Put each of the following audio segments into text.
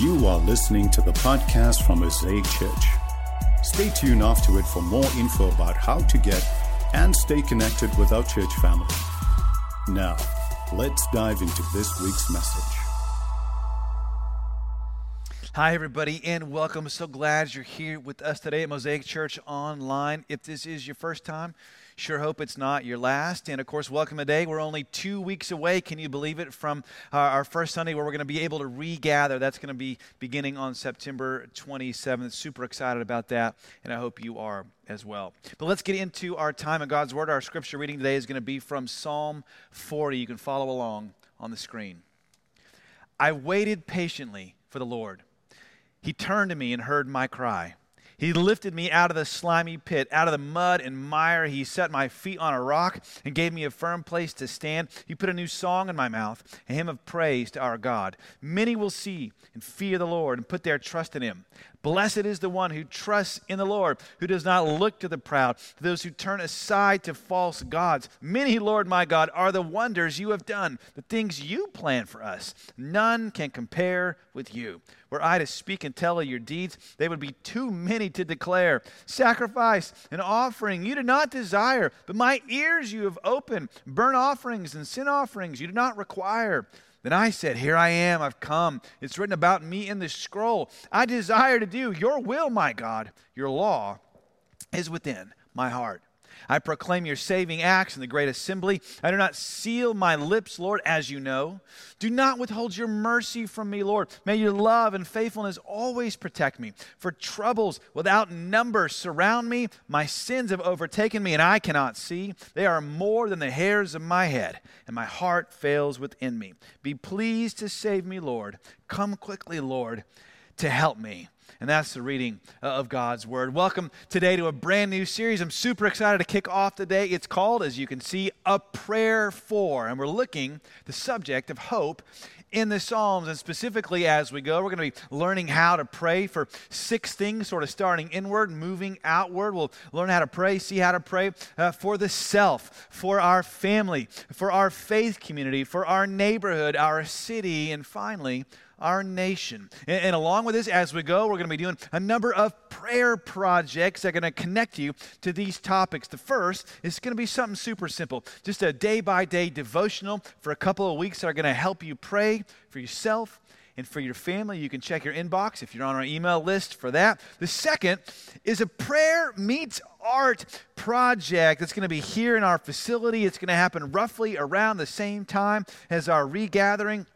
You are listening to the podcast from Mosaic Church. Stay tuned after it for more info about how to get and stay connected with our church family. Now, let's dive into this week's message. Hi, everybody, and welcome. So glad you're here with us today at Mosaic Church Online. If this is your first time, Sure hope it's not your last. And of course, welcome today. We're only two weeks away, can you believe it, from uh, our first Sunday where we're going to be able to regather. That's going to be beginning on September 27th. Super excited about that, and I hope you are as well. But let's get into our time in God's Word. Our scripture reading today is going to be from Psalm 40. You can follow along on the screen. I waited patiently for the Lord. He turned to me and heard my cry. He lifted me out of the slimy pit, out of the mud and mire. He set my feet on a rock and gave me a firm place to stand. He put a new song in my mouth, a hymn of praise to our God. Many will see and fear the Lord and put their trust in him. Blessed is the one who trusts in the Lord, who does not look to the proud, to those who turn aside to false gods. Many, Lord my God, are the wonders you have done, the things you plan for us. None can compare with you. Were I to speak and tell of your deeds, they would be too many to declare. Sacrifice and offering you do not desire, but my ears you have opened. Burnt offerings and sin offerings you do not require. Then I said, Here I am, I've come. It's written about me in the scroll. I desire to do your will, my God. Your law is within my heart. I proclaim your saving acts in the great assembly. I do not seal my lips, Lord, as you know. Do not withhold your mercy from me, Lord. May your love and faithfulness always protect me. For troubles without number surround me. My sins have overtaken me, and I cannot see. They are more than the hairs of my head, and my heart fails within me. Be pleased to save me, Lord. Come quickly, Lord, to help me. And that's the reading uh, of God's Word. Welcome today to a brand new series. I'm super excited to kick off today. It's called, as you can see, A Prayer For. And we're looking the subject of hope in the Psalms. And specifically, as we go, we're going to be learning how to pray for six things, sort of starting inward, moving outward. We'll learn how to pray, see how to pray uh, for the self, for our family, for our faith community, for our neighborhood, our city, and finally, our nation. And, and, along with this, as we go, we're going to be doing a number of prayer projects that are going to connect you to these topics. The first is going to be something super simple, just a day by day devotional for a couple of weeks that are going to help you pray for yourself and for your family. You can check your inbox if you're on our email list for that. The second is a prayer meets art project that's going to be here in our facility. It's going to happen roughly around the same time as our regathering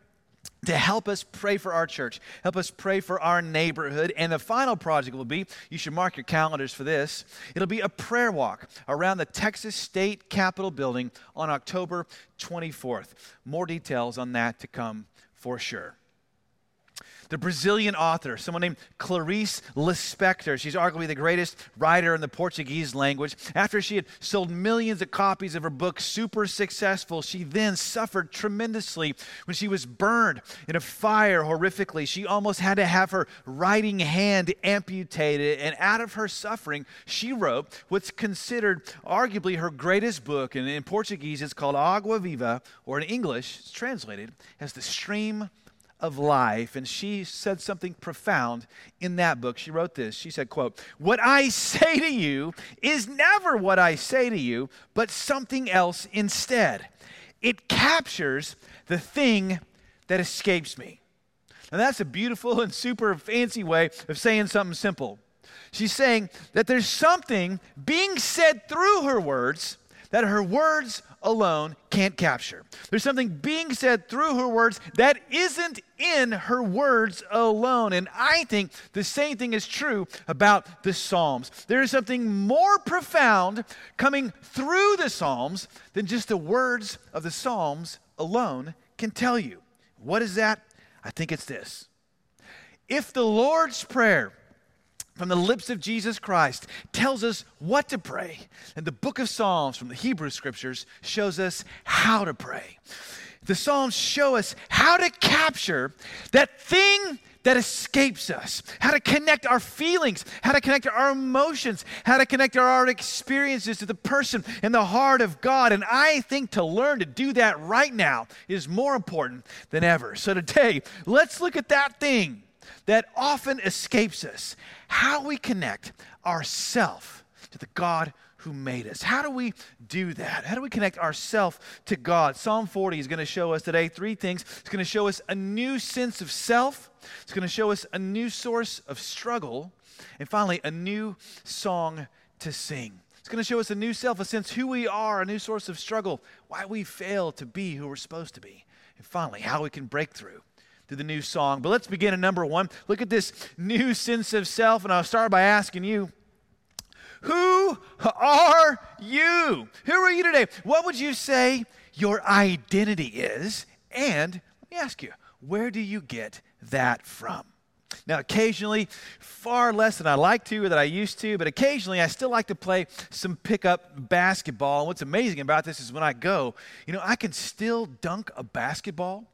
to help us pray for our church, help us pray for our neighborhood. And the final project will be you should mark your calendars for this. It'll be a prayer walk around the Texas State Capitol building on October 24th. More details on that to come for sure the Brazilian author, someone named Clarice Lispector. She's arguably the greatest writer in the Portuguese language. After she had sold millions of copies of her book, super successful, she then suffered tremendously when she was burned in a fire horrifically. She almost had to have her writing hand amputated, and out of her suffering, she wrote what's considered arguably her greatest book. And in Portuguese, it's called Agua Viva, or in English, it's translated as The Stream of life and she said something profound in that book. She wrote this. She said quote what i say to you is never what i say to you but something else instead. It captures the thing that escapes me. And that's a beautiful and super fancy way of saying something simple. She's saying that there's something being said through her words that her words alone can't capture. There's something being said through her words that isn't in her words alone. And I think the same thing is true about the Psalms. There is something more profound coming through the Psalms than just the words of the Psalms alone can tell you. What is that? I think it's this. If the Lord's Prayer from the lips of Jesus Christ tells us what to pray. And the book of Psalms from the Hebrew scriptures shows us how to pray. The Psalms show us how to capture that thing that escapes us, how to connect our feelings, how to connect our emotions, how to connect our experiences to the person and the heart of God. And I think to learn to do that right now is more important than ever. So today, let's look at that thing that often escapes us how we connect ourself to the God who made us. How do we do that? How do we connect ourself to God? Psalm 40 is going to show us today three things. It's going to show us a new sense of self, it's going to show us a new source of struggle, and finally, a new song to sing. It's going to show us a new self, a sense who we are, a new source of struggle, why we fail to be who we're supposed to be, and finally, how we can break through through the new song. But let's begin at number one. Look at this new sense of self, and I'll start by asking you who are you? Who are you today? What would you say your identity is? And let me ask you, where do you get that from? Now, occasionally, far less than I like to or that I used to, but occasionally I still like to play some pickup basketball. And what's amazing about this is when I go, you know, I can still dunk a basketball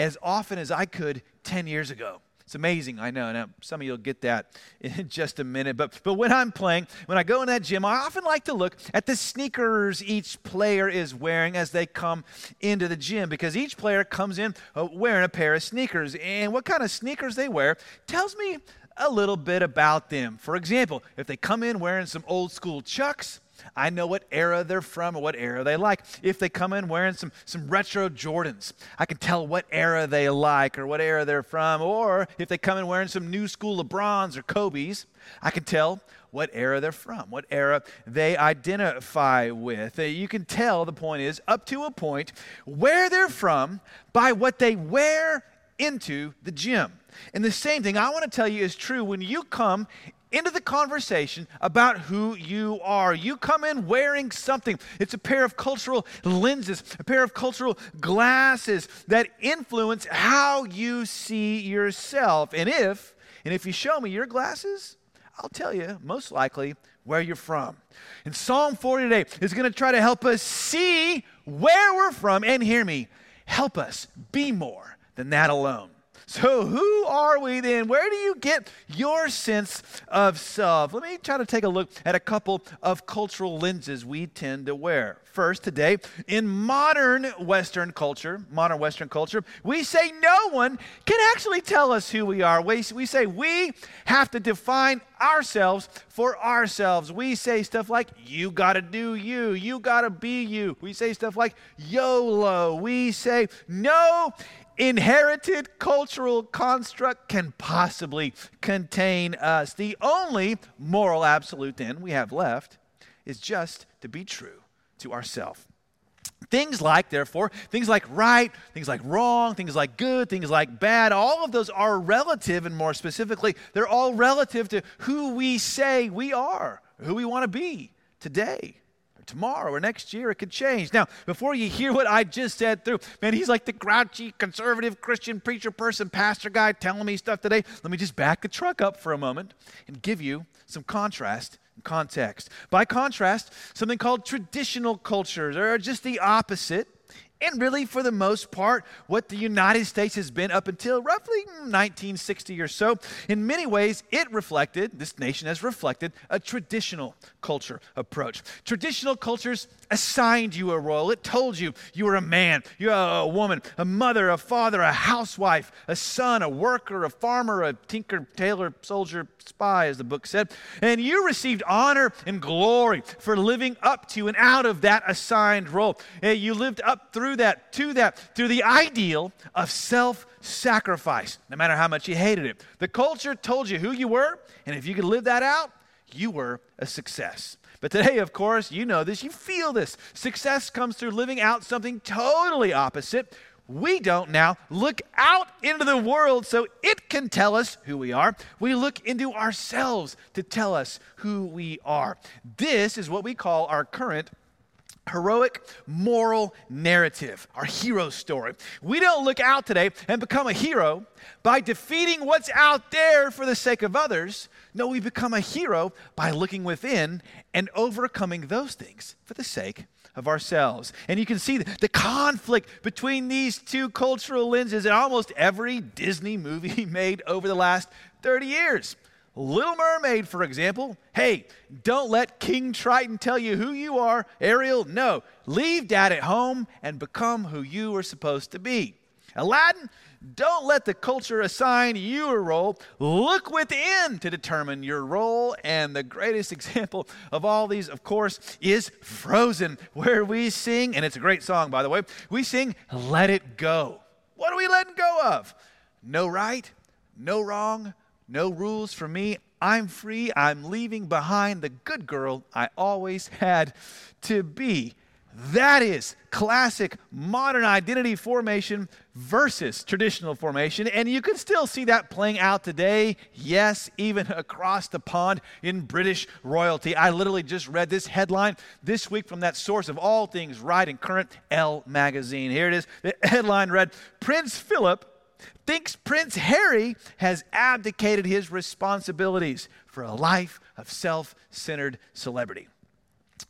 as often as I could 10 years ago. It's amazing, I know. Now, some of you will get that in just a minute. But, but when I'm playing, when I go in that gym, I often like to look at the sneakers each player is wearing as they come into the gym because each player comes in uh, wearing a pair of sneakers. And what kind of sneakers they wear tells me a little bit about them. For example, if they come in wearing some old school Chucks, I know what era they're from or what era they like. If they come in wearing some, some retro Jordans, I can tell what era they like or what era they're from. Or if they come in wearing some new school LeBrons or Kobe's, I can tell what era they're from, what era they identify with. Uh, you can tell, the point is, up to a point, where they're from by what they wear into the gym. And the same thing I want to tell you is true when you come into the conversation about who you are. You come in wearing something. It's a pair of cultural lenses, a pair of cultural glasses that influence how you see yourself. And if and if you show me your glasses, I'll tell you most likely where you're from. And Psalm 40 today is going to try to help us see where we're from and hear me, help us be more than that alone. So, who are we then? Where do you get your sense of self? Let me try to take a look at a couple of cultural lenses we tend to wear. First, today, in modern Western culture, modern Western culture, we say no one can actually tell us who we are. We, we say we have to define ourselves for ourselves. We say stuff like, you got to do you, you got to be you. We say stuff like YOLO. We say, no inherited cultural construct can possibly contain us. The only moral absolute then we have left is just to be true to ourselves. Things like, therefore, things like right, things like wrong, things like good, things like bad, all of those are relative, and more specifically, they're all relative to who we say we are, who we want to be today tomorrow or next year it could change. Now, before you hear what I just said through, man, he's like the grouchy conservative Christian preacher person, pastor guy telling me stuff today. Let me just back the truck up for a moment and give you some contrast and context. By contrast, something called traditional cultures are just the opposite and really, for the most part, what the United States has been up until roughly 1960 or so. In many ways, it reflected, this nation has reflected, a traditional culture approach. Traditional cultures assigned you a role, it told you you were a man, you're a woman, a mother, a father, a housewife, a son, a worker, a farmer, a tinker, tailor, soldier, spy, as the book said. And you received honor and glory for living up to and out of that assigned role. You lived up through that, to that, through the ideal of self sacrifice, no matter how much you hated it. The culture told you who you were, and if you could live that out, you were a success. But today, of course, you know this, you feel this. Success comes through living out something totally opposite we don't now look out into the world so it can tell us who we are. We look into ourselves to tell us who we are. This is what we call our current heroic moral narrative, our hero story. We don't look out today and become a hero by defeating what's out there for the sake of others. No, we become a hero by looking within and overcoming those things for the sake of ourselves. And you can see the conflict between these two cultural lenses in almost every Disney movie made over the last 30 years. Little Mermaid, for example. Hey, don't let King Triton tell you who you are. Ariel, no. Leave dad at home and become who you are supposed to be. Aladdin, Don't let the culture assign you a role. Look within to determine your role. And the greatest example of all these, of course, is Frozen, where we sing, and it's a great song, by the way, we sing, Let It Go. What are we letting go of? No right, no wrong, no rules for me. I'm free. I'm leaving behind the good girl I always had to be. That is classic modern identity formation versus traditional formation. And you can still see that playing out today, yes, even across the pond in British royalty. I literally just read this headline this week from that source of all things right and current, Elle magazine. Here it is. The headline read Prince Philip thinks Prince Harry has abdicated his responsibilities for a life of self centered celebrity.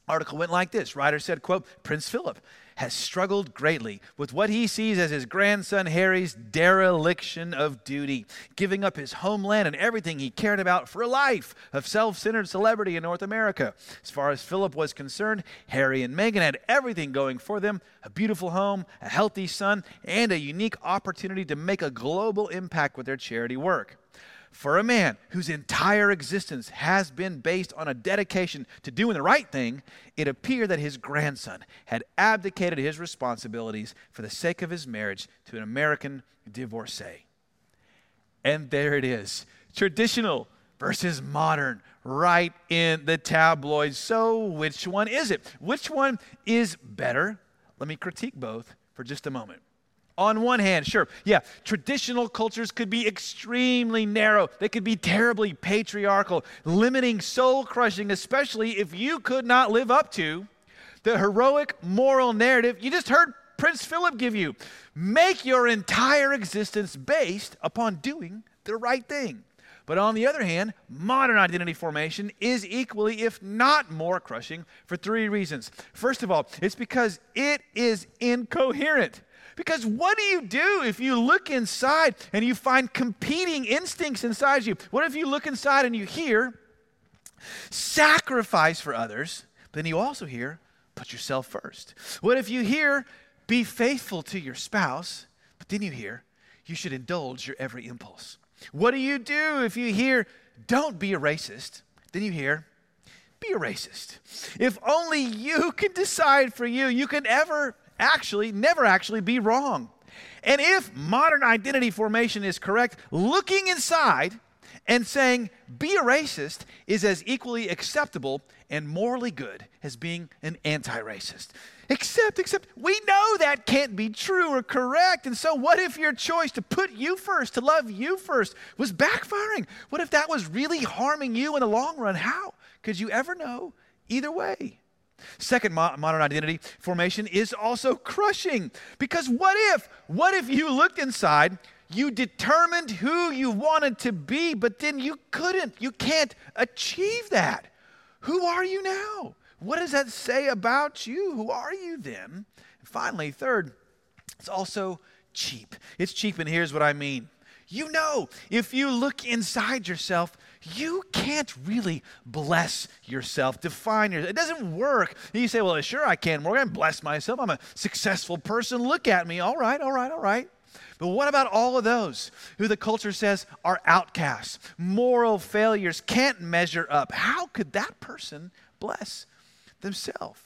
Article went like this. Writer said quote prince philip has struggled greatly with what he sees as his grandson harry's dereliction of duty giving up his homeland and everything he cared about for a life of self-centered celebrity in north america. As far as philip was concerned harry and meghan had everything going for them a beautiful home a healthy son and a unique opportunity to make a global impact with their charity work for a man whose entire existence has been based on a dedication to doing the right thing, it appeared that his grandson had abdicated his responsibilities for the sake of his marriage to an American divorcee. And there it is traditional versus modern, right in the tabloids. So, which one is it? Which one is better? Let me critique both for just a moment. On one hand, sure, yeah, traditional cultures could be extremely narrow. They could be terribly patriarchal, limiting, soul crushing, especially if you could not live up to the heroic moral narrative you just heard Prince Philip give you. Make your entire existence based upon doing the right thing. But on the other hand, modern identity formation is equally, if not more, crushing for three reasons. First of all, it's because it is incoherent. Because what do you do if you look inside and you find competing instincts inside you? What if you look inside and you hear sacrifice for others, but then you also hear put yourself first? What if you hear be faithful to your spouse, but then you hear you should indulge your every impulse? What do you do if you hear don't be a racist? Then you hear be a racist. If only you can decide for you, you can ever actually never actually be wrong. And if modern identity formation is correct, looking inside and saying, be a racist is as equally acceptable and morally good as being an anti racist. Except, except, we know that can't be true or correct. And so, what if your choice to put you first, to love you first, was backfiring? What if that was really harming you in the long run? How could you ever know either way? Second mo- modern identity formation is also crushing. Because what if, what if you looked inside, you determined who you wanted to be, but then you couldn't, you can't achieve that? Who are you now? What does that say about you? Who are you then? And finally, third, it's also cheap. It's cheap, and here's what I mean. You know, if you look inside yourself, you can't really bless yourself, define yourself. It doesn't work. And you say, well, sure I can. To bless myself. I'm a successful person. Look at me. All right, all right, all right. But what about all of those who the culture says are outcasts, moral failures, can't measure up? How could that person bless themselves?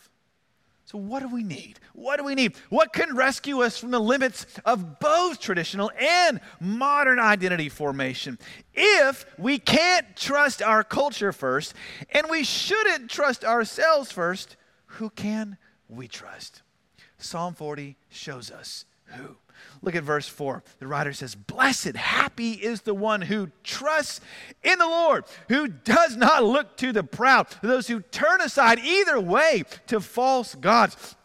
So, what do we need? What do we need? What can rescue us from the limits of both traditional and modern identity formation? If we can't trust our culture first, and we shouldn't trust ourselves first, who can we trust? Psalm 40 shows us who. Look at verse 4. The writer says, Blessed, happy is the one who trusts in the Lord, who does not look to the proud, those who turn aside either way to false gods.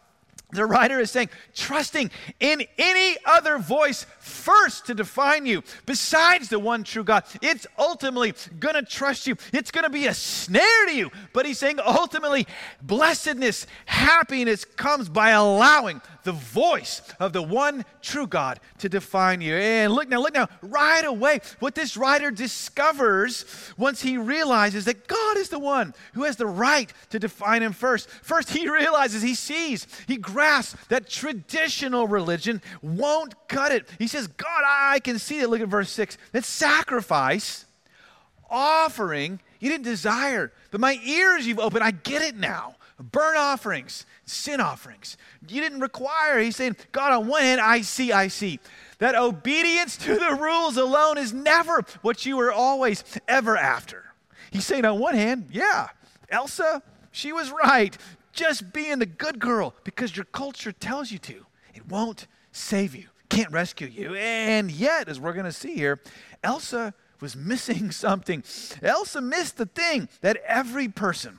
The writer is saying, trusting in any other voice first to define you besides the one true God. It's ultimately going to trust you. It's going to be a snare to you. But he's saying ultimately, blessedness, happiness comes by allowing the voice of the one true God to define you. And look now, look now, right away, what this writer discovers once he realizes that God is the one who has the right to define him first. First, he realizes, he sees, he grasps that traditional religion won't cut it. He says, God, I can see that. Look at verse 6 that sacrifice, offering, you didn't desire, but my ears you've opened. I get it now burnt offerings, sin offerings. You didn't require. He's saying, God, on one hand, I see, I see. That obedience to the rules alone is never what you were always ever after. He's saying, on one hand, yeah, Elsa, she was right. Just being the good girl because your culture tells you to. It won't save you, can't rescue you. And yet, as we're going to see here, Elsa was missing something. Elsa missed the thing that every person,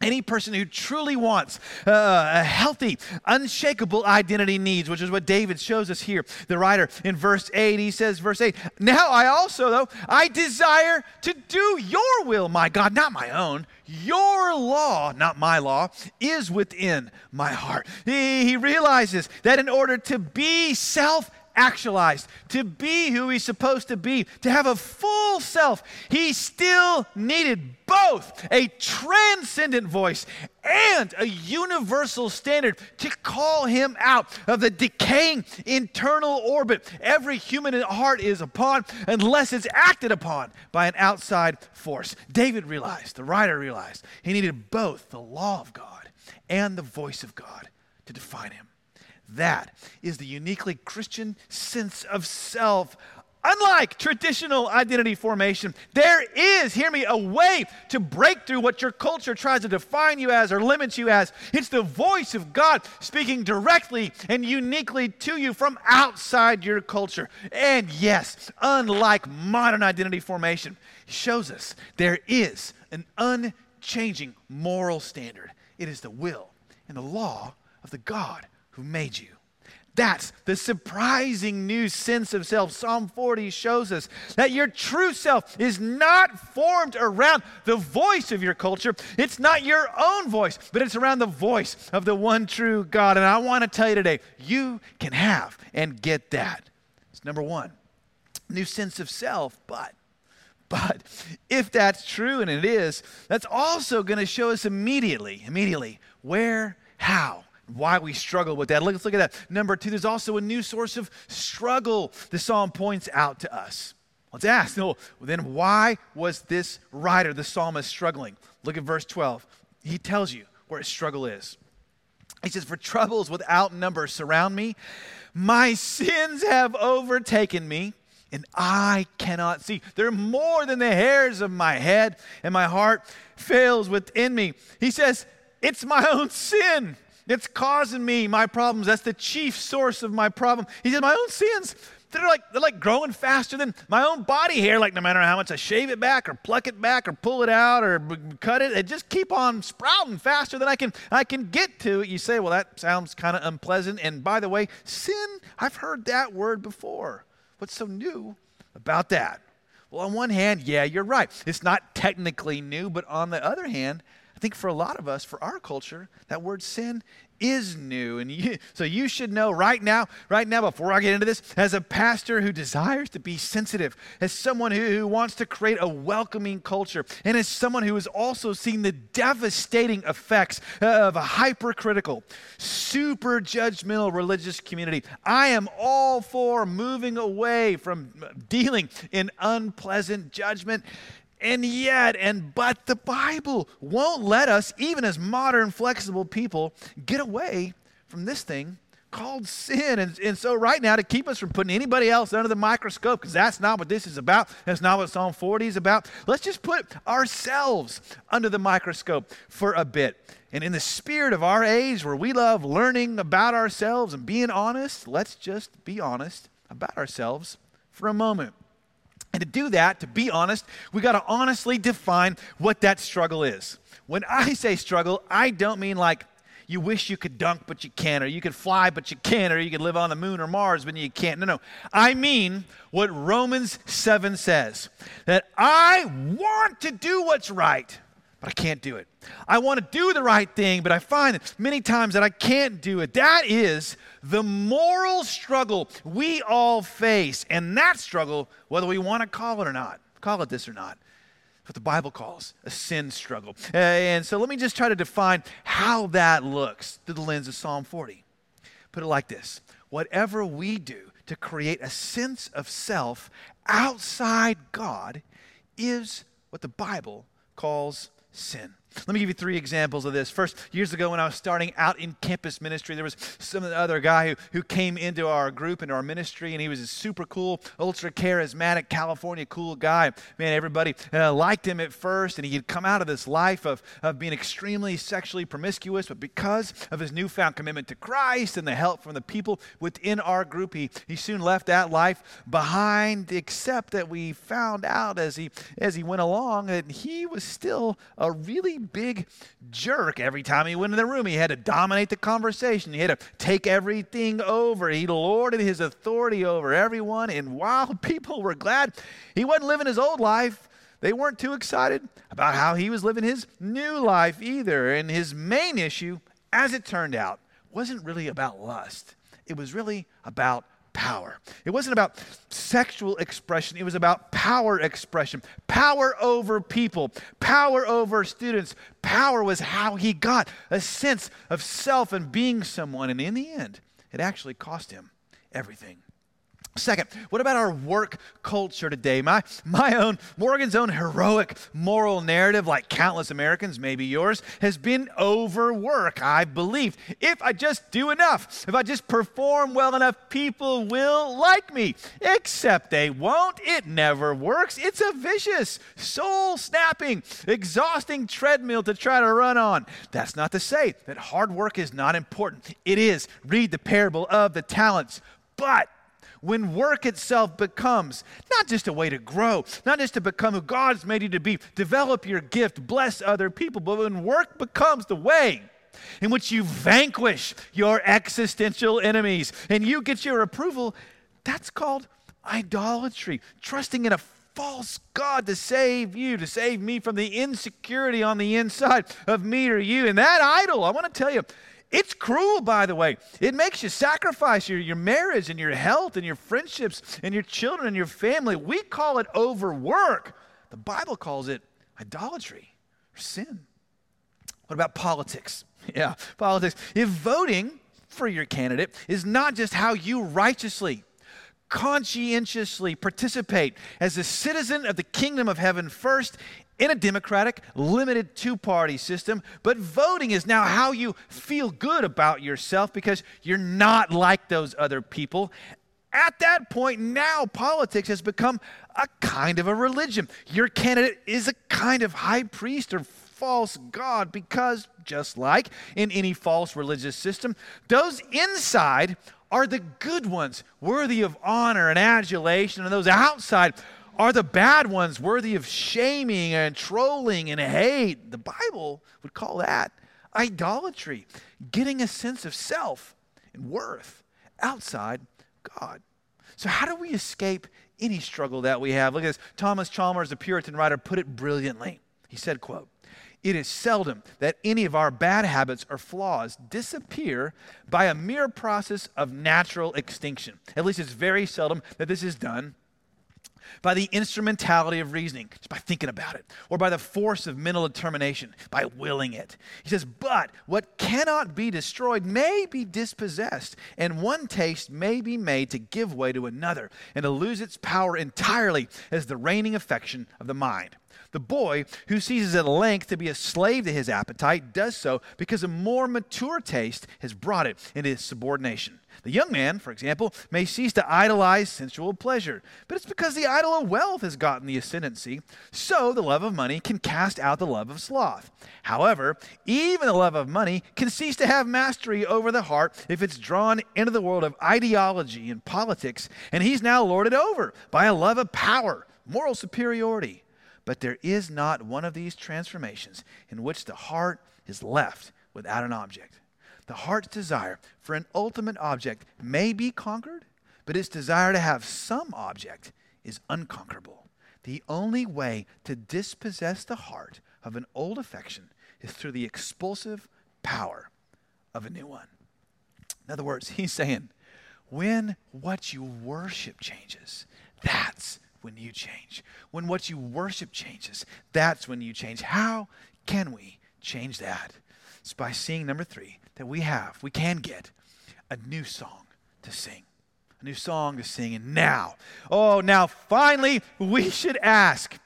any person who truly wants uh, a healthy, unshakable identity needs, which is what David shows us here. The writer in verse 8, he says, verse 8, Now I also, though, I desire to do your will, my God, not my own. Your law, not my law, is within my heart. He, he realizes that in order to be self actualized, to be who he's supposed to be, to have a full self, he still needed both a transcendent voice and a universal standard to call him out of the decaying internal orbit every human heart is upon unless it's acted upon by an outside force. David realized, the writer realized, he needed both the law of God and the voice of God to define him. That is the uniquely Christian sense of self. Unlike traditional identity formation, there is, hear me, a way to break through what your culture tries to define you as or limit you as. It's the voice of God speaking directly and uniquely to you from outside your culture. And yes, unlike modern identity formation, shows us there is an unchanging moral standard. It is the will and the law of the God who made you. That's the surprising new sense of self. Psalm 40 shows us that your true self is not formed around the voice of your culture. It's not your own voice, but it's around the voice of the one true God. And I want to tell you today, you can have and get that. It's number one, new sense of self, but but if that's true, and it is, that's also going to show us immediately, immediately, where, how, why we struggle with that. Let's look at that. Number two, there's also a new source of struggle the psalm points out to us. Let's ask, well, then why was this writer, the psalmist, struggling? Look at verse 12. He tells you where his struggle is. He says, For troubles without number surround me, my sins have overtaken me, and I cannot see. They're more than the hairs of my head, and my heart fails within me. He says, It's my own sin it's causing me my problems. That's the chief source of my problem. He said, My own sins, they're like, they're like growing faster than my own body hair. Like, no matter how much I shave it back or pluck it back or pull it out or cut it, it just keep on sprouting faster than I can, I can get to it. You say, Well, that sounds kind of unpleasant. And by the way, sin, I've heard that word before. What's so new about that? Well, on one hand, yeah, you're right. It's not technically new, but on the other hand, I think for a lot of us, for our culture, that word sin is new. And you, so you should know right now, right now, before I get into this, as a pastor who desires to be sensitive, as someone who, who wants to create a welcoming culture, and as someone who has also seen the devastating effects of a hypercritical, super judgmental religious community, I am all for moving away from dealing in unpleasant judgment and yet, and but the Bible won't let us, even as modern, flexible people, get away from this thing called sin. And, and so, right now, to keep us from putting anybody else under the microscope, because that's not what this is about, that's not what Psalm 40 is about, let's just put ourselves under the microscope for a bit. And in the spirit of our age, where we love learning about ourselves and being honest, let's just be honest about ourselves for a moment. And to do that, to be honest, we got to honestly define what that struggle is. When I say struggle, I don't mean like you wish you could dunk but you can't, or you could fly but you can't, or you could live on the moon or Mars but you can't. No, no. I mean what Romans 7 says that I want to do what's right, but I can't do it. I want to do the right thing, but I find that many times that I can't do it. That is the moral struggle we all face. And that struggle, whether we want to call it or not, call it this or not, what the Bible calls a sin struggle. Uh, and so let me just try to define how that looks through the lens of Psalm 40. Put it like this whatever we do to create a sense of self outside God is what the Bible calls sin. Let me give you three examples of this. First, years ago when I was starting out in campus ministry, there was some other guy who, who came into our group, into our ministry, and he was a super cool, ultra charismatic, California cool guy. Man, everybody uh, liked him at first, and he had come out of this life of, of being extremely sexually promiscuous, but because of his newfound commitment to Christ and the help from the people within our group, he, he soon left that life behind, except that we found out as he, as he went along that he was still a really big jerk every time he went in the room. He had to dominate the conversation, he had to take everything over. He lorded his authority over everyone. And while people were glad he wasn't living his old life, they weren't too excited about how he was living his new life either. And his main issue, as it turned out, wasn't really about lust, it was really about power. It wasn't about sexual expression, it was about power expression. Power over people, power over students. Power was how he got a sense of self and being someone. And in the end, it actually cost him everything. Second, what about our work culture today? My, my own, Morgan's own heroic moral narrative, like countless Americans, maybe yours, has been overwork. I believe if I just do enough, if I just perform well enough, people will like me. Except they won't. It never works. It's a vicious, soul snapping, exhausting treadmill to try to run on. That's not to say that hard work is not important. It is. Read the parable of the talents. But when work itself becomes not just a way to grow, not just to become who God's made you to be, develop your gift, bless other people, but when work becomes the way in which you vanquish your existential enemies and you get your approval, that's called idolatry, trusting in a false God to save you, to save me from the insecurity on the inside of me or you. And that idol, I want to tell you, it's cruel, by the way. It makes you sacrifice your, your marriage and your health and your friendships and your children and your family. We call it overwork. The Bible calls it idolatry or sin. What about politics? Yeah, politics. If voting for your candidate is not just how you righteously, conscientiously participate as a citizen of the kingdom of heaven first in a democratic, limited two party system, but voting is now how you feel good about yourself because you're not like those other people. At that point, now politics has become a kind of a religion. Your candidate is a kind of high priest or false god because, just like in any false religious system, those inside are the good ones, worthy of honor and adulation, and those outside are the bad ones worthy of shaming and trolling and hate? The Bible would call that idolatry, getting a sense of self and worth outside God. So, how do we escape any struggle that we have? Look at this. Thomas Chalmers, the Puritan writer, put it brilliantly. He said, quote, it is seldom that any of our bad habits or flaws disappear by a mere process of natural extinction. At least it's very seldom that this is done by the instrumentality of reasoning, just by thinking about it, or by the force of mental determination, by willing it. He says, But what cannot be destroyed may be dispossessed, and one taste may be made to give way to another, and to lose its power entirely as the reigning affection of the mind. The boy who ceases at length to be a slave to his appetite does so because a more mature taste has brought it into subordination. The young man, for example, may cease to idolize sensual pleasure, but it's because the idol of wealth has gotten the ascendancy. So the love of money can cast out the love of sloth. However, even the love of money can cease to have mastery over the heart if it's drawn into the world of ideology and politics, and he's now lorded over by a love of power, moral superiority. But there is not one of these transformations in which the heart is left without an object. The heart's desire for an ultimate object may be conquered, but its desire to have some object is unconquerable. the only way to dispossess the heart of an old affection is through the expulsive power of a new one. In other words, he's saying, when what you worship changes, that's when you change. When what you worship changes, that's when you change. How can we change that? It's by seeing, number three, that we have, we can get a new song to sing. A new song to sing. And now, oh, now finally, we should ask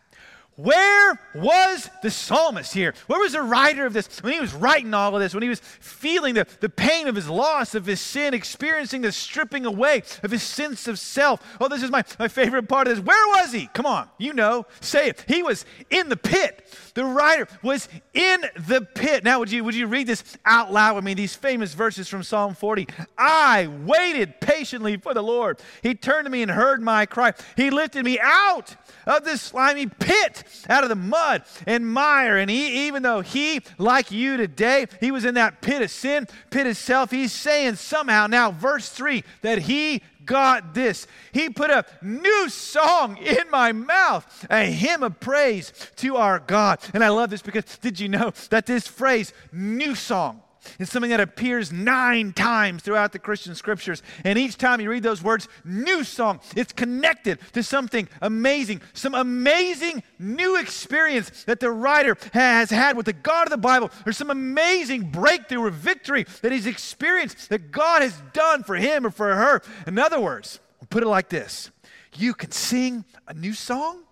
where was the psalmist here? Where was the writer of this when he was writing all of this, when he was feeling the, the pain of his loss, of his sin, experiencing the stripping away of his sense of self? Oh, this is my, my favorite part of this. Where was he? Come on, you know, say it. He was in the pit. The writer was in the pit. Now, would you, would you read this out loud with me? These famous verses from Psalm 40. I waited patiently for the Lord. He turned to me and heard my cry. He lifted me out of this slimy pit, out of the mud and mire. And he, even though he, like you today, he was in that pit of sin, pit of self, he's saying somehow now, verse 3, that he got this. He put a new song in my mouth, a hymn of praise to our God. And I love this because did you know that this phrase, new song, it's something that appears nine times throughout the Christian scriptures. And each time you read those words, new song, it's connected to something amazing, some amazing new experience that the writer has had with the God of the Bible, or some amazing breakthrough or victory that he's experienced that God has done for him or for her. In other words, we'll put it like this you can sing a new song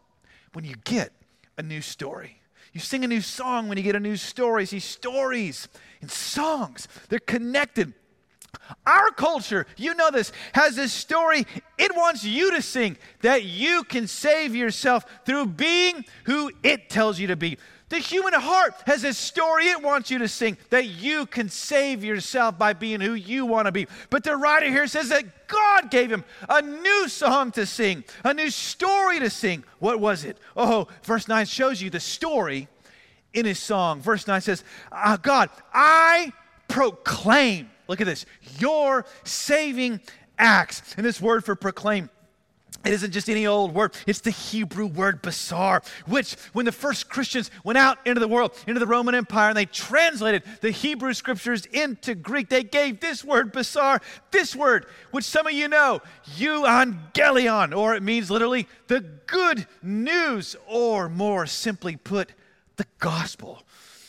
when you get a new story. You sing a new song when you get a new story. See, stories and songs, they're connected. Our culture, you know this, has this story it wants you to sing that you can save yourself through being who it tells you to be. The human heart has a story it wants you to sing that you can save yourself by being who you want to be. But the writer here says that God gave him a new song to sing, a new story to sing. What was it? Oh, verse 9 shows you the story in his song. Verse 9 says, uh, God, I proclaim, look at this, your saving acts. And this word for proclaim, it isn't just any old word. It's the Hebrew word basar, which when the first Christians went out into the world, into the Roman Empire, and they translated the Hebrew scriptures into Greek, they gave this word basar, this word, which some of you know, euangelion, or it means literally the good news, or more simply put, the gospel.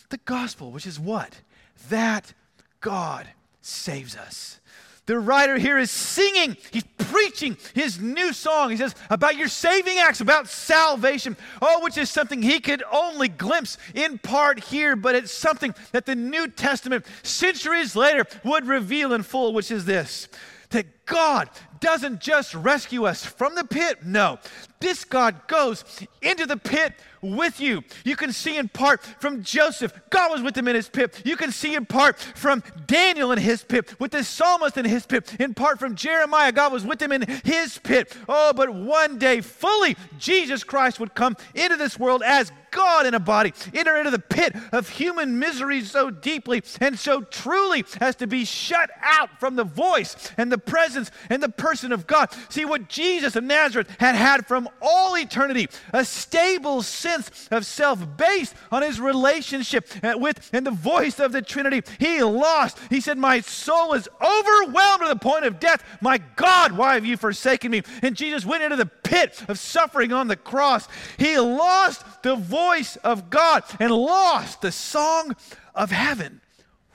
The gospel, which is what? That God saves us. The writer here is singing, he's preaching his new song. He says about your saving acts, about salvation. Oh, which is something he could only glimpse in part here, but it's something that the New Testament, centuries later, would reveal in full, which is this that God doesn't just rescue us from the pit. No, this God goes into the pit with you. You can see in part from Joseph, God was with him in his pit. You can see in part from Daniel in his pit, with the psalmist in his pit. In part from Jeremiah, God was with him in his pit. Oh, but one day, fully, Jesus Christ would come into this world as God in a body, enter into the pit of human misery so deeply and so truly as to be shut out from the voice and the presence and the person of God. See, what Jesus of Nazareth had had from all eternity, a stable sense of self based on his relationship uh, with and the voice of the Trinity, he lost. He said, My soul is overwhelmed to the point of death. My God, why have you forsaken me? And Jesus went into the pit of suffering on the cross. He lost the voice of God and lost the song of heaven.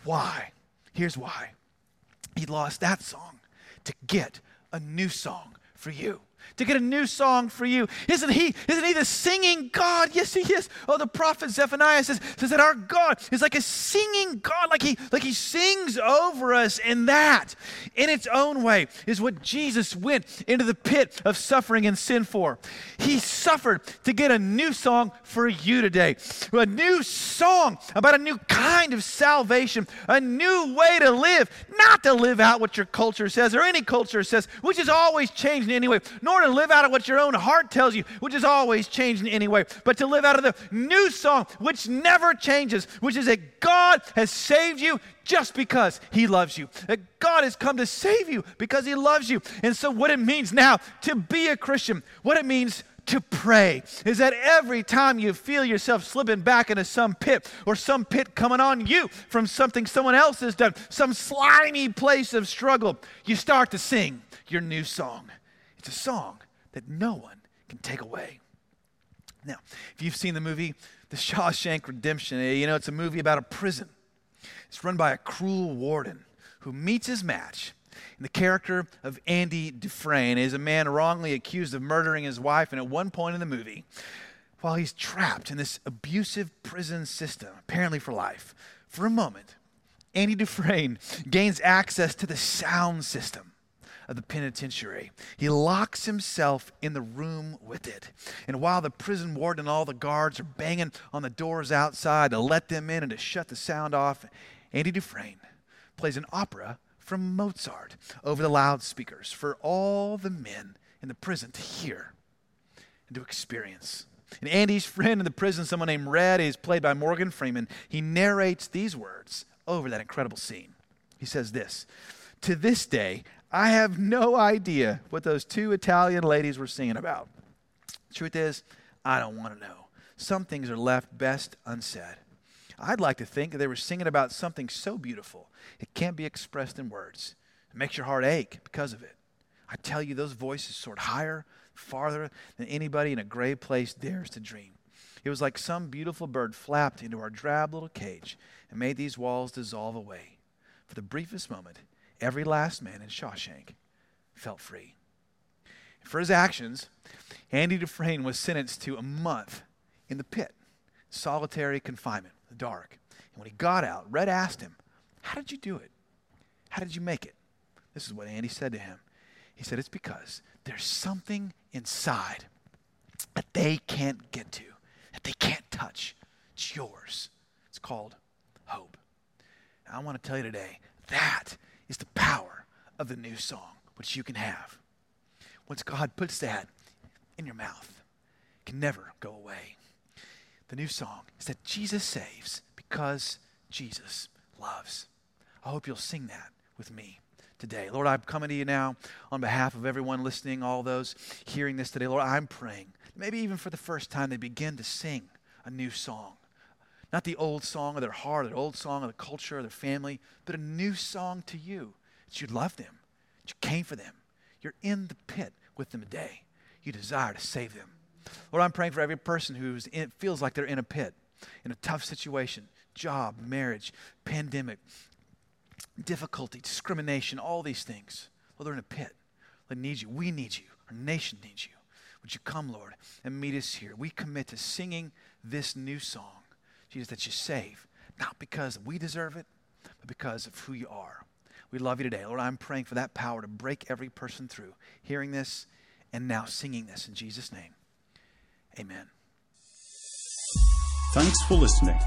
Why? Here's why. He lost that song to get a new song for you to get a new song for you. Isn't he, isn't he the singing God? Yes, he is. Oh, the prophet Zephaniah says, says that our God is like a singing God, like he, like he sings over us. And that, in its own way, is what Jesus went into the pit of suffering and sin for. He suffered to get a new song for you today. A new song about a new kind of salvation, a new way to live, not to live out what your culture says or any culture says, which is always changing anyway, nor to to live out of what your own heart tells you, which is always changing anyway, but to live out of the new song, which never changes, which is that God has saved you just because He loves you. That God has come to save you because He loves you. And so, what it means now to be a Christian, what it means to pray is that every time you feel yourself slipping back into some pit or some pit coming on you from something someone else has done, some slimy place of struggle, you start to sing your new song. It's a song that no one can take away. Now, if you've seen the movie The Shawshank Redemption, eh, you know it's a movie about a prison. It's run by a cruel warden who meets his match in the character of Andy Dufresne is a man wrongly accused of murdering his wife, and at one point in the movie, while he's trapped in this abusive prison system, apparently for life, for a moment, Andy Dufresne gains access to the sound system of the penitentiary. He locks himself in the room with it. And while the prison warden and all the guards are banging on the doors outside to let them in and to shut the sound off, Andy Dufresne plays an opera from Mozart over the loudspeakers for all the men in the prison to hear and to experience. And Andy's friend in the prison, someone named Red, is played by Morgan Freeman. He narrates these words over that incredible scene. He says this To this day, I have no idea what those two Italian ladies were singing about. Truth is, I don't want to know. Some things are left best unsaid. I'd like to think that they were singing about something so beautiful it can't be expressed in words. It makes your heart ache because of it. I tell you, those voices soared higher, farther than anybody in a gray place dares to dream. It was like some beautiful bird flapped into our drab little cage and made these walls dissolve away. For the briefest moment, every last man in Shawshank felt free. For his actions, Andy Dufresne was sentenced to a month in the pit, solitary confinement, the dark. And when he got out, Red asked him, how did you do it? How did you make it? This is what Andy said to him. He said, It's because there's something inside that they can't get to, that they can't touch. It's yours. It's called hope. And I want to tell you today that is the power of the new song, which you can have. Once God puts that in your mouth, can never go away. The new song is that Jesus saves because Jesus loves. I hope you'll sing that with me today. Lord, I'm coming to you now on behalf of everyone listening, all those hearing this today. Lord, I'm praying, maybe even for the first time, they begin to sing a new song. Not the old song of their heart, the old song of the culture, or their family, but a new song to you. That you love them, that you came for them. You're in the pit with them today. You desire to save them. Lord, I'm praying for every person who feels like they're in a pit, in a tough situation job, marriage, pandemic, difficulty, discrimination, all these things. Well, they're in a pit. They need you. We need you. Our nation needs you. Would you come, Lord, and meet us here? We commit to singing this new song, Jesus, that you save, not because we deserve it, but because of who you are. We love you today. Lord, I'm praying for that power to break every person through, hearing this and now singing this in Jesus' name. Amen. Thanks for listening.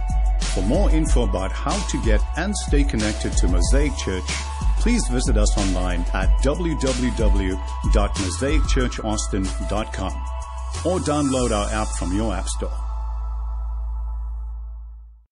For more info about how to get and stay connected to Mosaic Church, please visit us online at www.mosaicchurchaustin.com or download our app from your app store.